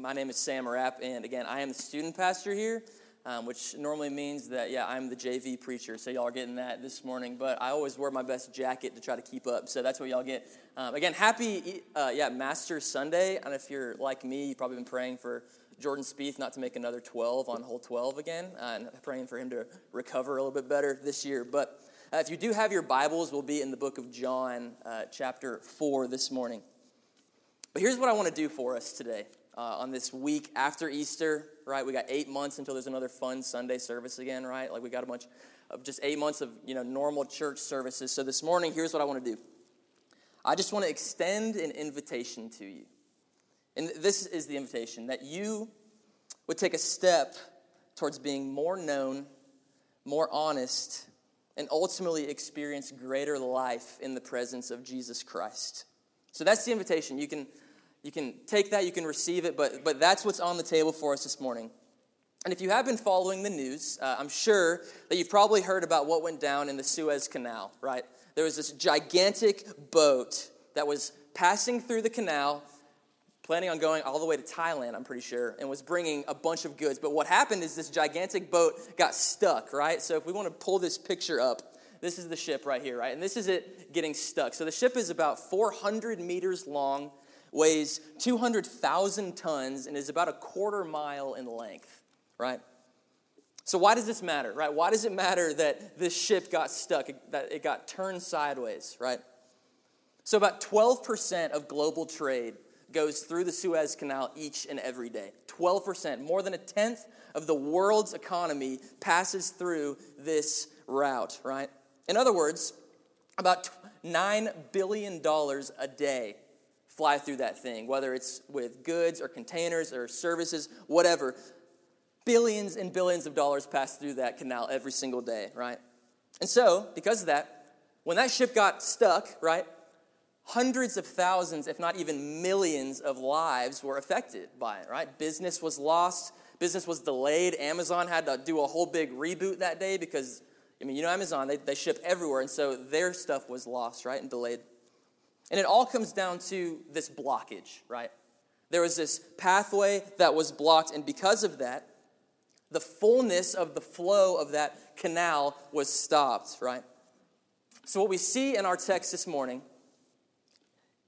my name is Sam Rapp, and again, I am the student pastor here, um, which normally means that, yeah, I'm the JV preacher, so y'all are getting that this morning. But I always wear my best jacket to try to keep up, so that's what y'all get. Um, again, happy, uh, yeah, Masters Sunday. And if you're like me, you've probably been praying for Jordan Spieth not to make another 12 on hole 12 again, uh, and praying for him to recover a little bit better this year. But uh, if you do have your Bibles, we'll be in the book of John, uh, chapter 4 this morning. But here's what I want to do for us today uh, on this week after Easter, right? We got eight months until there's another fun Sunday service again, right? Like we got a bunch of just eight months of you know normal church services. So this morning, here's what I want to do. I just want to extend an invitation to you. And this is the invitation that you would take a step towards being more known, more honest, and ultimately experience greater life in the presence of Jesus Christ. So that's the invitation. You can you can take that, you can receive it, but, but that's what's on the table for us this morning. And if you have been following the news, uh, I'm sure that you've probably heard about what went down in the Suez Canal, right? There was this gigantic boat that was passing through the canal, planning on going all the way to Thailand, I'm pretty sure, and was bringing a bunch of goods. But what happened is this gigantic boat got stuck, right? So if we want to pull this picture up, this is the ship right here, right? And this is it getting stuck. So the ship is about 400 meters long weighs 200,000 tons and is about a quarter mile in length, right? So, why does this matter, right? Why does it matter that this ship got stuck, that it got turned sideways, right? So, about 12% of global trade goes through the Suez Canal each and every day. 12%, more than a tenth of the world's economy passes through this route, right? In other words, about $9 billion a day fly through that thing, whether it's with goods or containers or services, whatever. Billions and billions of dollars pass through that canal every single day, right? And so, because of that, when that ship got stuck, right, hundreds of thousands, if not even millions of lives were affected by it, right? Business was lost, business was delayed. Amazon had to do a whole big reboot that day because, I mean, you know, Amazon, they, they ship everywhere, and so their stuff was lost, right, and delayed. And it all comes down to this blockage, right? There was this pathway that was blocked, and because of that, the fullness of the flow of that canal was stopped, right? So, what we see in our text this morning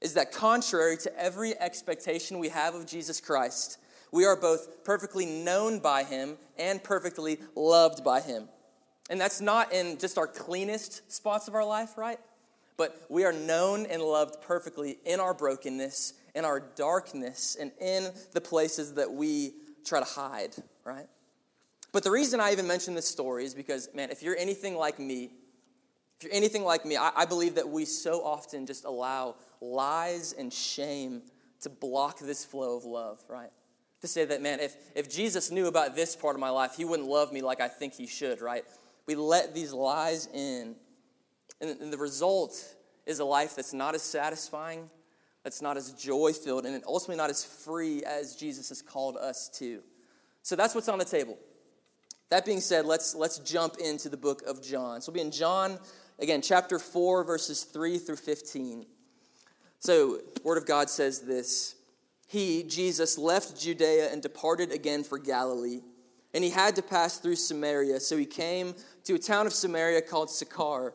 is that contrary to every expectation we have of Jesus Christ, we are both perfectly known by him and perfectly loved by him. And that's not in just our cleanest spots of our life, right? But we are known and loved perfectly in our brokenness, in our darkness, and in the places that we try to hide, right? But the reason I even mention this story is because, man, if you're anything like me, if you're anything like me, I, I believe that we so often just allow lies and shame to block this flow of love, right? To say that, man, if, if Jesus knew about this part of my life, he wouldn't love me like I think he should, right? We let these lies in and the result is a life that's not as satisfying, that's not as joy filled, and ultimately not as free as Jesus has called us to. So that's what's on the table. That being said, let's, let's jump into the book of John. So we'll be in John, again, chapter 4, verses 3 through 15. So, Word of God says this He, Jesus, left Judea and departed again for Galilee. And he had to pass through Samaria, so he came to a town of Samaria called Sychar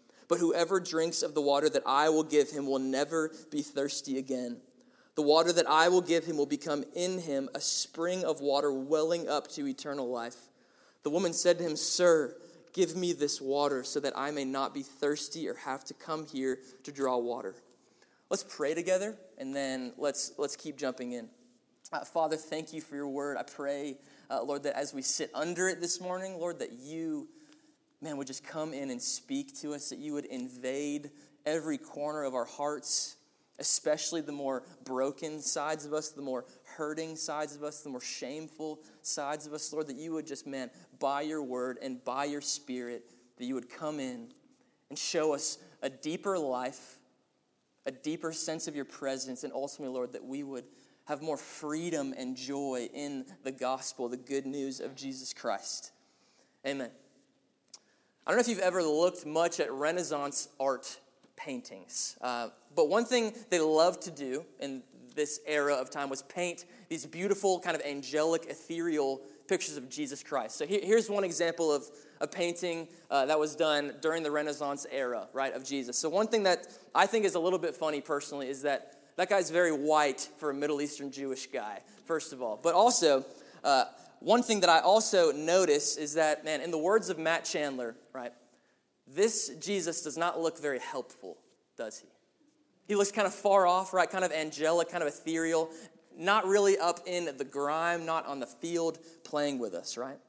But whoever drinks of the water that I will give him will never be thirsty again. The water that I will give him will become in him a spring of water welling up to eternal life. The woman said to him, Sir, give me this water so that I may not be thirsty or have to come here to draw water. Let's pray together and then let's, let's keep jumping in. Uh, Father, thank you for your word. I pray, uh, Lord, that as we sit under it this morning, Lord, that you, man, would just come in and speak to us, that you would invade every corner of our hearts especially the more broken sides of us, the more hurting sides of us, the more shameful sides of us, Lord, that you would just, man, by your word and by your spirit, that you would come in and show us a deeper life, a deeper sense of your presence, and ultimately, Lord, that we would have more freedom and joy in the gospel, the good news of Jesus Christ. Amen. I don't know if you've ever looked much at Renaissance art paintings. Uh, but one thing they loved to do in this era of time was paint these beautiful, kind of angelic, ethereal pictures of Jesus Christ. So here, here's one example of a painting uh, that was done during the Renaissance era, right, of Jesus. So one thing that I think is a little bit funny personally is that that guy's very white for a Middle Eastern Jewish guy, first of all. But also, uh, one thing that I also notice is that, man, in the words of Matt Chandler, right, this Jesus does not look very helpful, does he? He looks kind of far off, right? Kind of angelic, kind of ethereal, not really up in the grime, not on the field playing with us, right?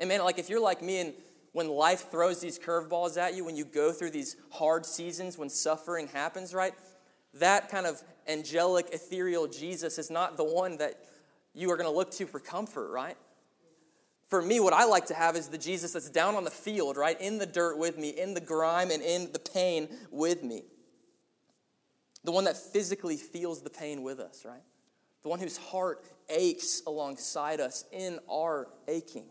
And man, like if you're like me and when life throws these curveballs at you, when you go through these hard seasons, when suffering happens, right? That kind of angelic, ethereal Jesus is not the one that you are going to look to for comfort, right? For me, what I like to have is the Jesus that's down on the field, right? In the dirt with me, in the grime and in the pain with me. The one that physically feels the pain with us, right? The one whose heart aches alongside us in our aching.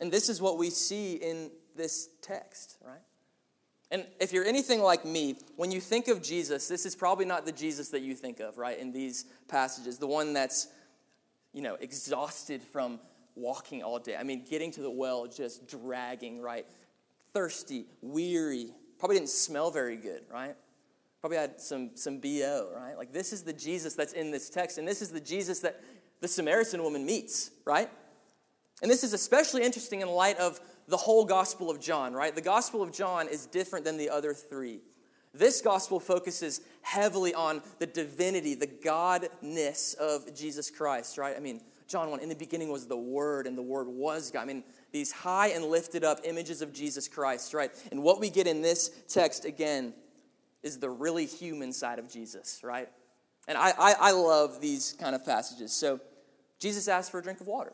And this is what we see in this text, right? And if you're anything like me, when you think of Jesus, this is probably not the Jesus that you think of, right, in these passages. The one that's, you know, exhausted from walking all day. I mean, getting to the well, just dragging, right? Thirsty, weary, probably didn't smell very good, right? Probably had some, some BO, right? Like, this is the Jesus that's in this text, and this is the Jesus that the Samaritan woman meets, right? And this is especially interesting in light of the whole Gospel of John, right? The Gospel of John is different than the other three. This gospel focuses heavily on the divinity, the godness of Jesus Christ, right? I mean, John 1, in the beginning was the Word, and the Word was God. I mean, these high and lifted up images of Jesus Christ, right? And what we get in this text, again, is the really human side of Jesus, right? And I, I, I love these kind of passages. So Jesus asks for a drink of water,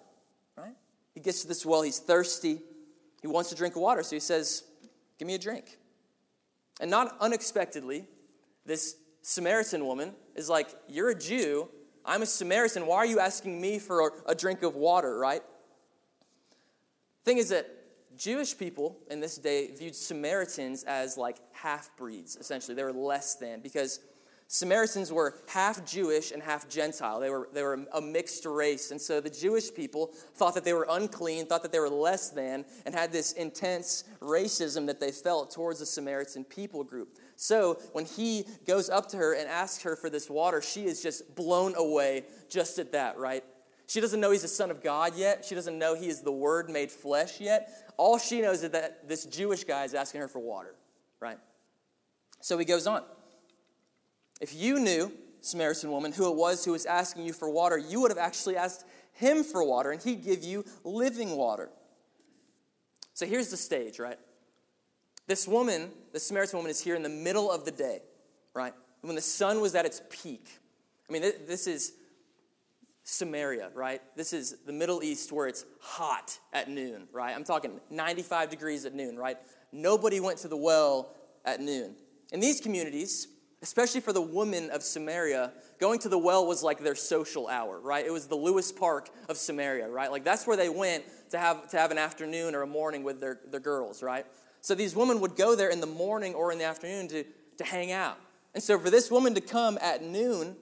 right? He gets to this well, he's thirsty, he wants to drink water, so he says, Give me a drink. And not unexpectedly, this Samaritan woman is like, You're a Jew, I'm a Samaritan. Why are you asking me for a drink of water, right? Thing is that Jewish people in this day viewed Samaritans as like half breeds, essentially. They were less than because Samaritans were half Jewish and half Gentile. They were, they were a mixed race. And so the Jewish people thought that they were unclean, thought that they were less than, and had this intense racism that they felt towards the Samaritan people group. So when he goes up to her and asks her for this water, she is just blown away just at that, right? She doesn't know he's the Son of God yet. She doesn't know he is the Word made flesh yet. All she knows is that this Jewish guy is asking her for water, right? So he goes on. If you knew, Samaritan woman, who it was who was asking you for water, you would have actually asked him for water, and he'd give you living water. So here's the stage, right? This woman, the Samaritan woman, is here in the middle of the day, right? When the sun was at its peak. I mean, this is Samaria, right? This is the Middle East where it's hot at noon, right? I'm talking 95 degrees at noon, right? Nobody went to the well at noon. In these communities, especially for the women of Samaria, going to the well was like their social hour, right? It was the Lewis Park of Samaria, right? Like that's where they went to have, to have an afternoon or a morning with their, their girls, right? So these women would go there in the morning or in the afternoon to, to hang out. And so for this woman to come at noon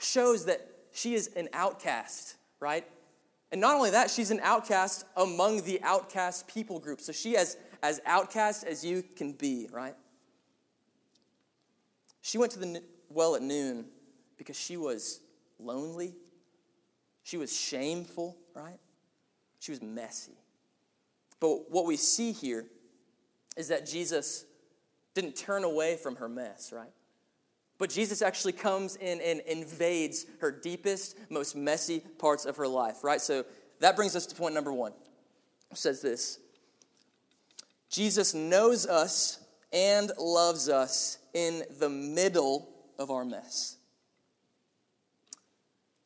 shows that she is an outcast, right? And not only that, she's an outcast among the outcast people group. So she is as outcast as you can be, right? She went to the well at noon because she was lonely, she was shameful, right? She was messy. But what we see here is that Jesus didn't turn away from her mess, right? But Jesus actually comes in and invades her deepest, most messy parts of her life, right? So that brings us to point number one. It says this Jesus knows us and loves us in the middle of our mess.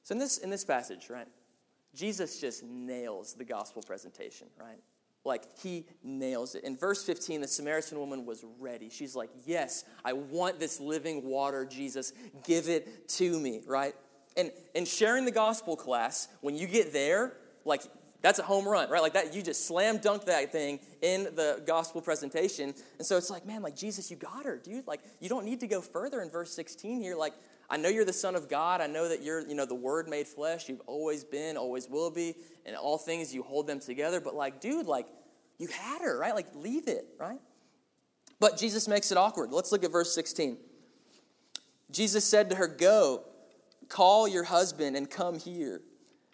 So in this, in this passage, right, Jesus just nails the gospel presentation, right? Like he nails it. In verse 15, the Samaritan woman was ready. She's like, Yes, I want this living water, Jesus. Give it to me, right? And in sharing the gospel class, when you get there, like that's a home run, right? Like that, you just slam dunk that thing in the gospel presentation. And so it's like, man, like Jesus, you got her, dude. Like you don't need to go further in verse 16 here. Like, I know you're the Son of God. I know that you're, you know, the Word made flesh. You've always been, always will be. And all things, you hold them together. But, like, dude, like, you had her, right? Like, leave it, right? But Jesus makes it awkward. Let's look at verse 16. Jesus said to her, Go, call your husband and come here.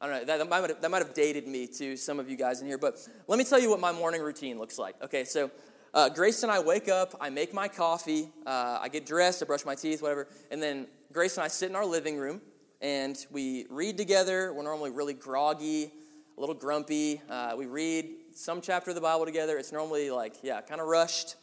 I don't know, that, that, might have, that might have dated me to some of you guys in here, but let me tell you what my morning routine looks like. Okay, so uh, Grace and I wake up, I make my coffee, uh, I get dressed, I brush my teeth, whatever, and then Grace and I sit in our living room and we read together. We're normally really groggy, a little grumpy. Uh, we read some chapter of the Bible together. It's normally like, yeah, kind of rushed.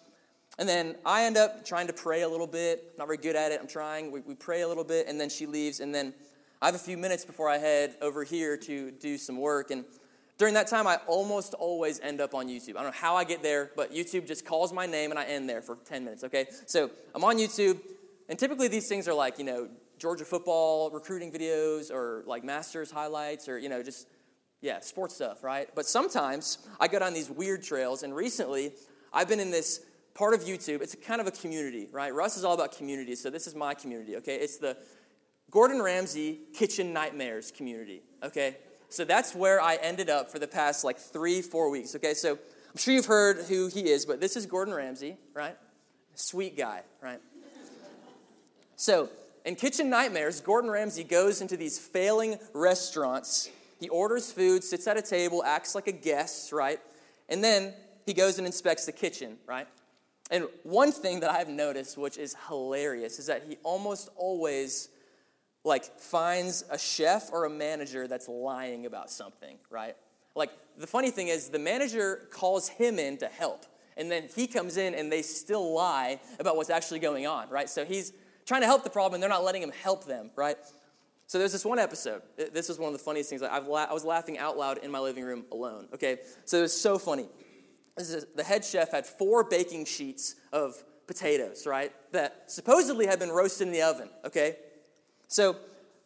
And then I end up trying to pray a little bit. Not very good at it. I'm trying. We, we pray a little bit, and then she leaves. And then I have a few minutes before I head over here to do some work. And during that time, I almost always end up on YouTube. I don't know how I get there, but YouTube just calls my name and I end there for 10 minutes, okay? So I'm on YouTube, and typically these things are like, you know, Georgia football recruiting videos or like Masters highlights or, you know, just, yeah, sports stuff, right? But sometimes I go down these weird trails, and recently I've been in this part of YouTube. It's kind of a community, right? Russ is all about community, so this is my community, okay? It's the Gordon Ramsay Kitchen Nightmares community, okay? So that's where I ended up for the past like three, four weeks, okay? So I'm sure you've heard who he is, but this is Gordon Ramsay, right? Sweet guy, right? So in Kitchen Nightmares, Gordon Ramsay goes into these failing restaurants. He orders food, sits at a table, acts like a guest, right? And then he goes and inspects the kitchen, right? And one thing that I've noticed, which is hilarious, is that he almost always like finds a chef or a manager that's lying about something, right? Like the funny thing is the manager calls him in to help. And then he comes in and they still lie about what's actually going on, right? So he's trying to help the problem and they're not letting him help them, right? So there's this one episode. This is one of the funniest things. I've la- I was laughing out loud in my living room alone, okay? So it was so funny. Is, the head chef had four baking sheets of potatoes, right? That supposedly had been roasted in the oven, okay? So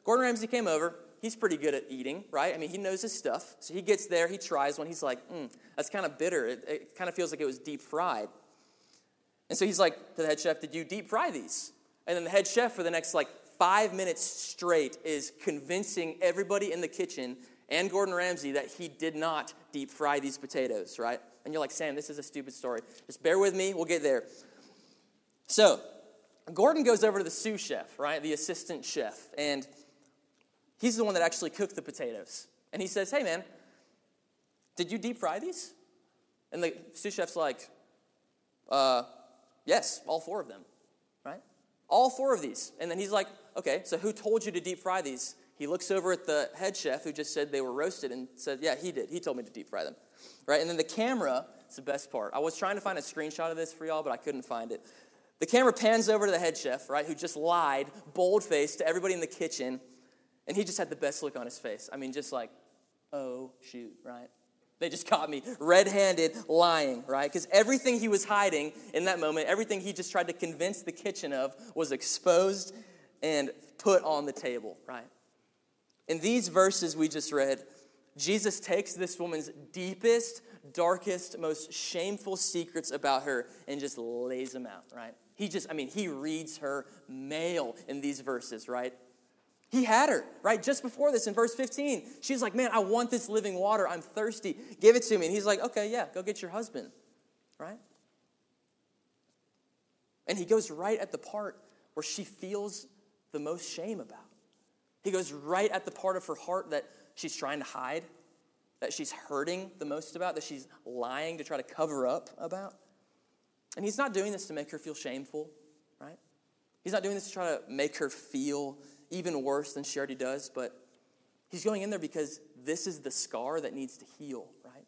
Gordon Ramsay came over. He's pretty good at eating, right? I mean, he knows his stuff. So he gets there, he tries one. He's like, mm, that's kind of bitter. It, it kind of feels like it was deep fried. And so he's like to the head chef, Did you deep fry these? And then the head chef for the next like five minutes straight is convincing everybody in the kitchen and Gordon Ramsay that he did not deep fry these potatoes, right? And you're like, Sam, this is a stupid story. Just bear with me, we'll get there. So, Gordon goes over to the sous chef, right? The assistant chef. And he's the one that actually cooked the potatoes. And he says, Hey, man, did you deep fry these? And the sous chef's like, uh, Yes, all four of them. Right? All four of these. And then he's like, okay, so who told you to deep fry these? He looks over at the head chef who just said they were roasted and said, yeah, he did. He told me to deep fry them. Right? And then the camera, it's the best part. I was trying to find a screenshot of this for y'all, but I couldn't find it. The camera pans over to the head chef, right, who just lied, bold faced to everybody in the kitchen, and he just had the best look on his face. I mean, just like, oh, shoot, right? They just caught me red handed lying, right? Because everything he was hiding in that moment, everything he just tried to convince the kitchen of, was exposed and put on the table, right? In these verses we just read, Jesus takes this woman's deepest, darkest, most shameful secrets about her and just lays them out, right? He just, I mean, he reads her mail in these verses, right? He had her, right? Just before this in verse 15. She's like, Man, I want this living water. I'm thirsty. Give it to me. And he's like, Okay, yeah, go get your husband, right? And he goes right at the part where she feels the most shame about. He goes right at the part of her heart that she's trying to hide, that she's hurting the most about, that she's lying to try to cover up about. And he's not doing this to make her feel shameful, right? He's not doing this to try to make her feel even worse than she already does, but he's going in there because this is the scar that needs to heal, right?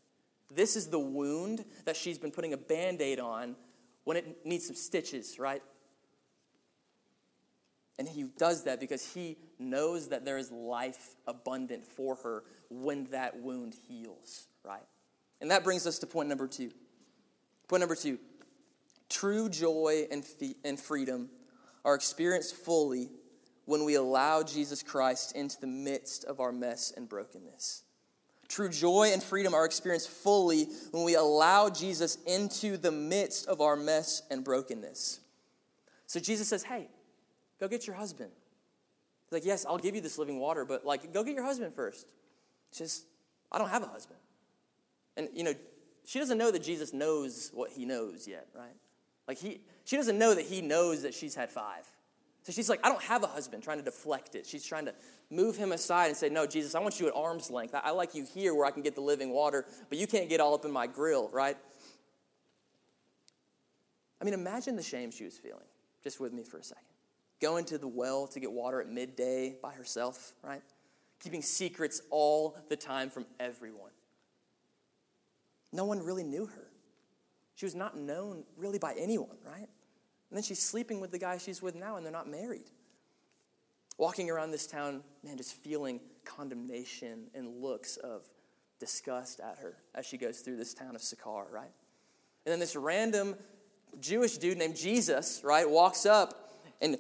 This is the wound that she's been putting a band aid on when it needs some stitches, right? And he does that because he knows that there is life abundant for her when that wound heals, right? And that brings us to point number two. Point number two true joy and, and freedom are experienced fully when we allow Jesus Christ into the midst of our mess and brokenness. True joy and freedom are experienced fully when we allow Jesus into the midst of our mess and brokenness. So Jesus says, Hey, go get your husband. He's like, Yes, I'll give you this living water, but like, go get your husband first. She says, I don't have a husband. And, you know, she doesn't know that Jesus knows what he knows yet, right? Like, he, she doesn't know that he knows that she's had five. So she's like, I don't have a husband, trying to deflect it. She's trying to move him aside and say, No, Jesus, I want you at arm's length. I, like you here where I can get the living water, but you can't get all up in my grill, right? I mean, imagine the shame she was feeling, just with me for a second. Going to the well to get water at midday by herself, right? Keeping secrets all the time from everyone. No one really knew her. She was not known really by anyone, right? And then she's sleeping with the guy she's with now, and they're not married. Walking around this town, man, just feeling condemnation and looks of disgust at her as she goes through this town of Sychar, right? And then this random Jewish dude named Jesus, right, walks up and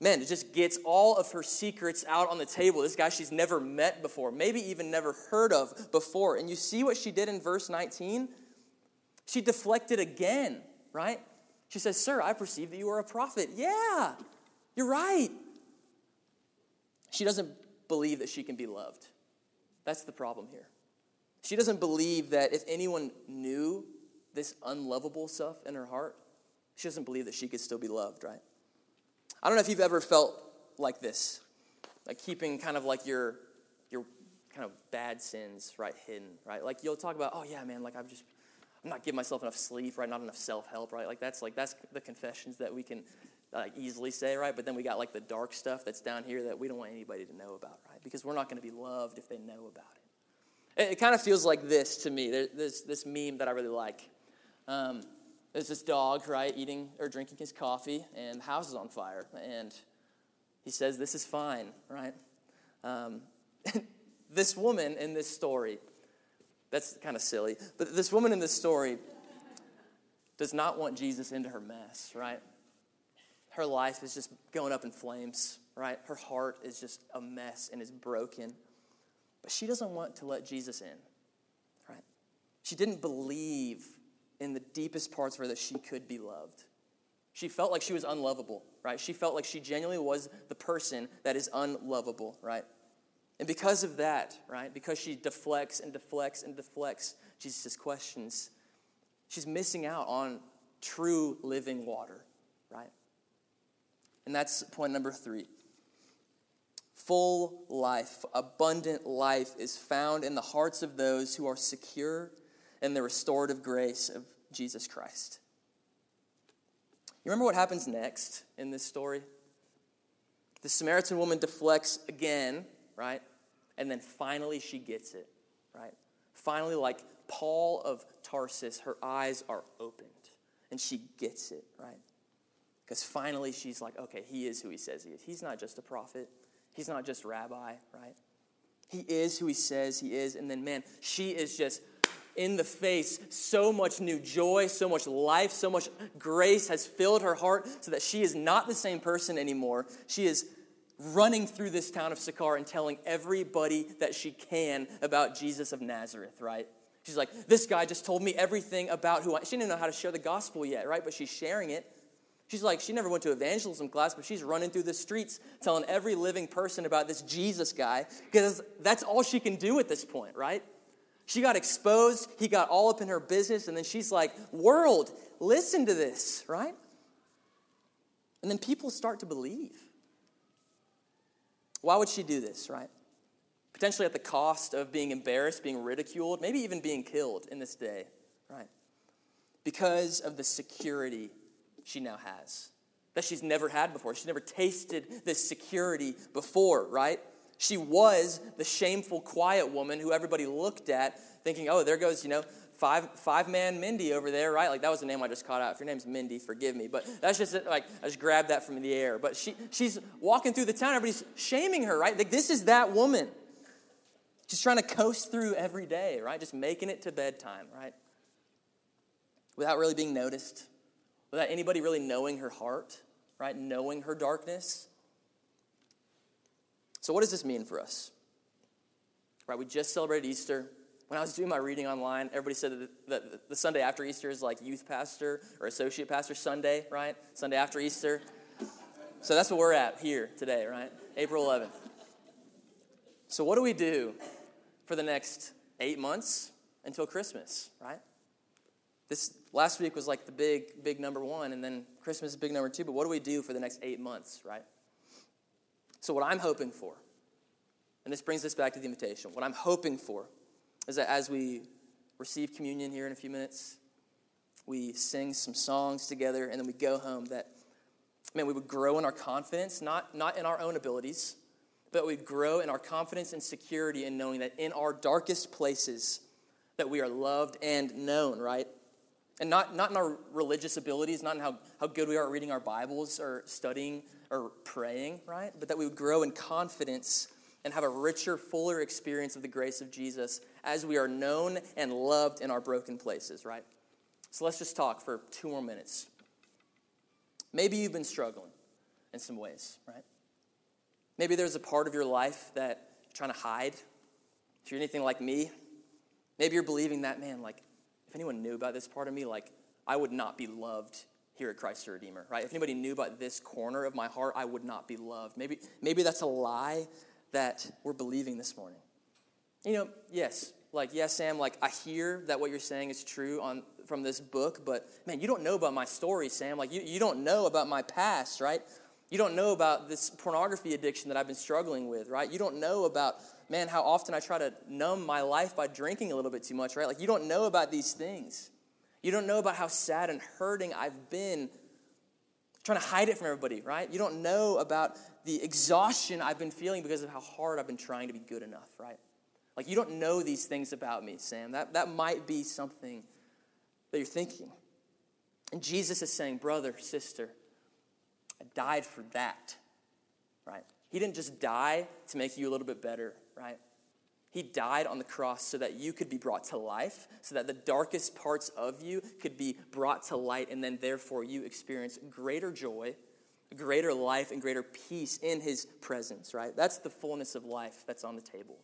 man, it just gets all of her secrets out on the table. This guy she's never met before, maybe even never heard of before. And you see what she did in verse 19? She deflected again, right? She says, Sir, I perceive that you are a prophet. Yeah, you're right. She doesn't believe that she can be loved. That's the problem here. She doesn't believe that if anyone knew this unlovable stuff in her heart, she doesn't believe that she could still be loved, right? I don't know if you've ever felt like this, like keeping kind of like your your kind of bad sins right hidden, right? Like you'll talk about, oh yeah, man, like I've just I'm not giving myself enough sleep, right? Not enough self help, right? Like that's like that's the confessions that we can easily say, right? But then we got like the dark stuff that's down here that we don't want anybody to know about, right? Because we're not going to be loved if they know about it. It, it kind of feels like this to me. There, there's this meme that I really like. Um, there's this dog, right, eating or drinking his coffee, and the house is on fire, and he says, "This is fine," right? Um, this woman in this story that's kind of silly. But this woman in this story does not want Jesus into her mess, right? Her life is just going up in flames, right? Her heart is just a mess and is broken. But she doesn't want to let Jesus in, right? She didn't believe in the deepest parts of her that she could be loved. She felt like she was unlovable, right? She felt like she genuinely was the person that is unlovable, right? And because of that, right, because she deflects and deflects and deflects Jesus' questions, she's missing out on true living water, right? And that's point number three. Full life, abundant life is found in the hearts of those who are secure in the restorative grace of Jesus Christ. You remember what happens next in this story? The Samaritan woman deflects again, right? And then finally she gets it, right? Finally, like Paul of Tarsus, her eyes are opened and she gets it, right? Because finally she's like, okay, he is who he says he is. He's not just a prophet, he's not just rabbi, right? He is who he says he is. And then, man, she is just in the face. So much new joy, so much life, so much grace has filled her heart so that she is not the same person anymore. She is running through this town of Sychar and telling everybody that she can about Jesus of Nazareth, right? She's like, this guy just told me everything about who I. She didn't know how to share the gospel yet, right? But she's sharing it. She's like, she never went to evangelism class, but she's running through the streets telling every living person about this Jesus guy because that's all she can do at this point, right? She got exposed, he got all up in her business, and then she's like, World, listen to this, right? And then people start to believe. Why would she do this, right? Potentially at the cost of being embarrassed, being ridiculed, maybe even being killed in this day, right? Because of the security she now has that she's never had before. She's never tasted this security before, right? She was the shameful, quiet woman who everybody looked at thinking, oh, there goes, you know, five five man Mindy over there, right? Like that was the name I just caught out. If your name's Mindy, forgive me, but that's just like I just grabbed that from the air. But she she's walking through the town, everybody's shaming her, right? Like this is that woman. She's trying to coast through every day, right? Just making it to bedtime, right? Without really being noticed, without anybody really knowing her heart, right? Knowing her darkness. So what does this mean for us? Right, we just celebrated Easter when I was doing my reading online, everybody said that the Sunday after Easter is like youth pastor or associate pastor Sunday, right? Sunday after Easter. So that's what we're at here today, right? April 11th. So, what do we do for the next eight months until Christmas, right? This last week was like the big, big number one, and then Christmas is big number two. But what do we do for the next eight months, right? So, what I'm hoping for, and this brings us back to the invitation, what I'm hoping for is that as we receive communion here in a few minutes, we sing some songs together, and then we go home, that, man, we would grow in our confidence, not, not in our own abilities, but we'd grow in our confidence and security in knowing that in our darkest places, that we are loved and known, right? And not, not in our religious abilities, not in how, how good we are at reading our Bibles or studying or praying, right? But that we would grow in confidence and have a richer, fuller experience of the grace of Jesus as we are known and loved in our broken places, right? So let's just talk for two more minutes. Maybe you've been struggling in some ways, right? Maybe there's a part of your life that you're trying to hide. If you're anything like me, maybe you're believing that, man, like, if anyone knew about this part of me, like, I would not be loved here at Christ the Redeemer, right? If anybody knew about this corner of my heart, I would not be loved. Maybe, maybe that's a lie that we're believing this morning. You know, yes, like, yes, Sam, like, I hear that what you're saying is true on, from this book, but man, you don't know about my story, Sam. Like, you, you don't know about my past, right? You don't know about this pornography addiction that I've been struggling with, right? You don't know about, man, how often I try to numb my life by drinking a little bit too much, right? Like, you don't know about these things. You don't know about how sad and hurting I've been trying to hide it from everybody, right? You don't know about the exhaustion I've been feeling because of how hard I've been trying to be good enough, right? Like, you don't know these things about me, Sam. That, that might be something that you're thinking. And Jesus is saying, brother, sister, I died for that, right? He didn't just die to make you a little bit better, right? He died on the cross so that you could be brought to life, so that the darkest parts of you could be brought to light, and then therefore you experience greater joy, greater life, and greater peace in His presence, right? That's the fullness of life that's on the table.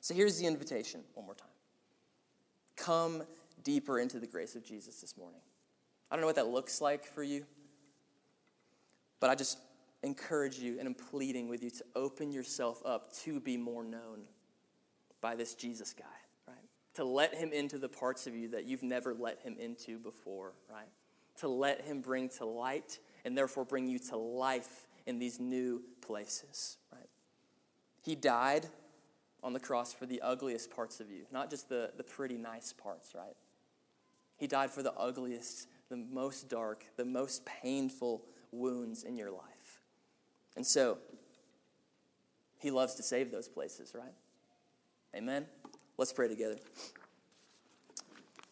So here's the invitation one more time come deeper into the grace of Jesus this morning. I don't know what that looks like for you, but I just encourage you and I'm pleading with you to open yourself up to be more known by this Jesus guy, right? To let him into the parts of you that you've never let him into before, right? To let him bring to light and therefore bring you to life in these new places, right? He died on the cross for the ugliest parts of you, not just the, the pretty nice parts, right? He died for the ugliest, the most dark, the most painful wounds in your life. And so, He loves to save those places, right? Amen? Let's pray together.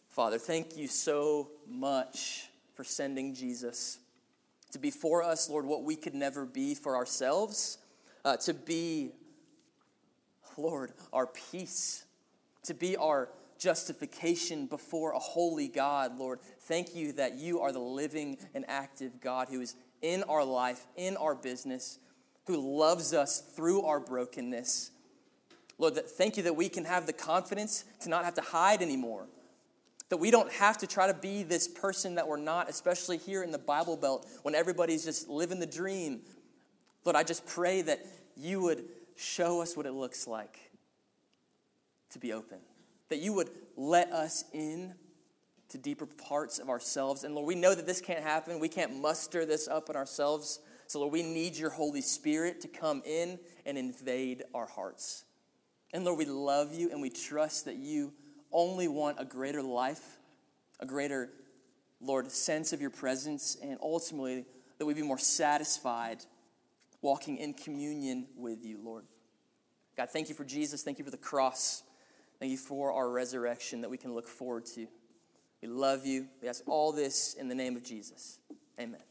Father, thank you so much for sending Jesus to be for us, Lord, what we could never be for ourselves, uh, to be, Lord, our peace, to be our justification before a holy God, Lord. Thank you that you are the living and active God who is in our life, in our business, who loves us through our brokenness. Lord, that, thank you that we can have the confidence to not have to hide anymore. That we don't have to try to be this person that we're not, especially here in the Bible Belt when everybody's just living the dream. Lord, I just pray that you would show us what it looks like to be open. That you would let us in to deeper parts of ourselves. And Lord, we know that this can't happen. We can't muster this up in ourselves. So, Lord, we need your Holy Spirit to come in and invade our hearts. And Lord, we love you and we trust that you only want a greater life, a greater, Lord, sense of your presence, and ultimately that we be more satisfied walking in communion with you, Lord. God, thank you for Jesus. Thank you for the cross. Thank you for our resurrection that we can look forward to. We love you. We ask all this in the name of Jesus. Amen.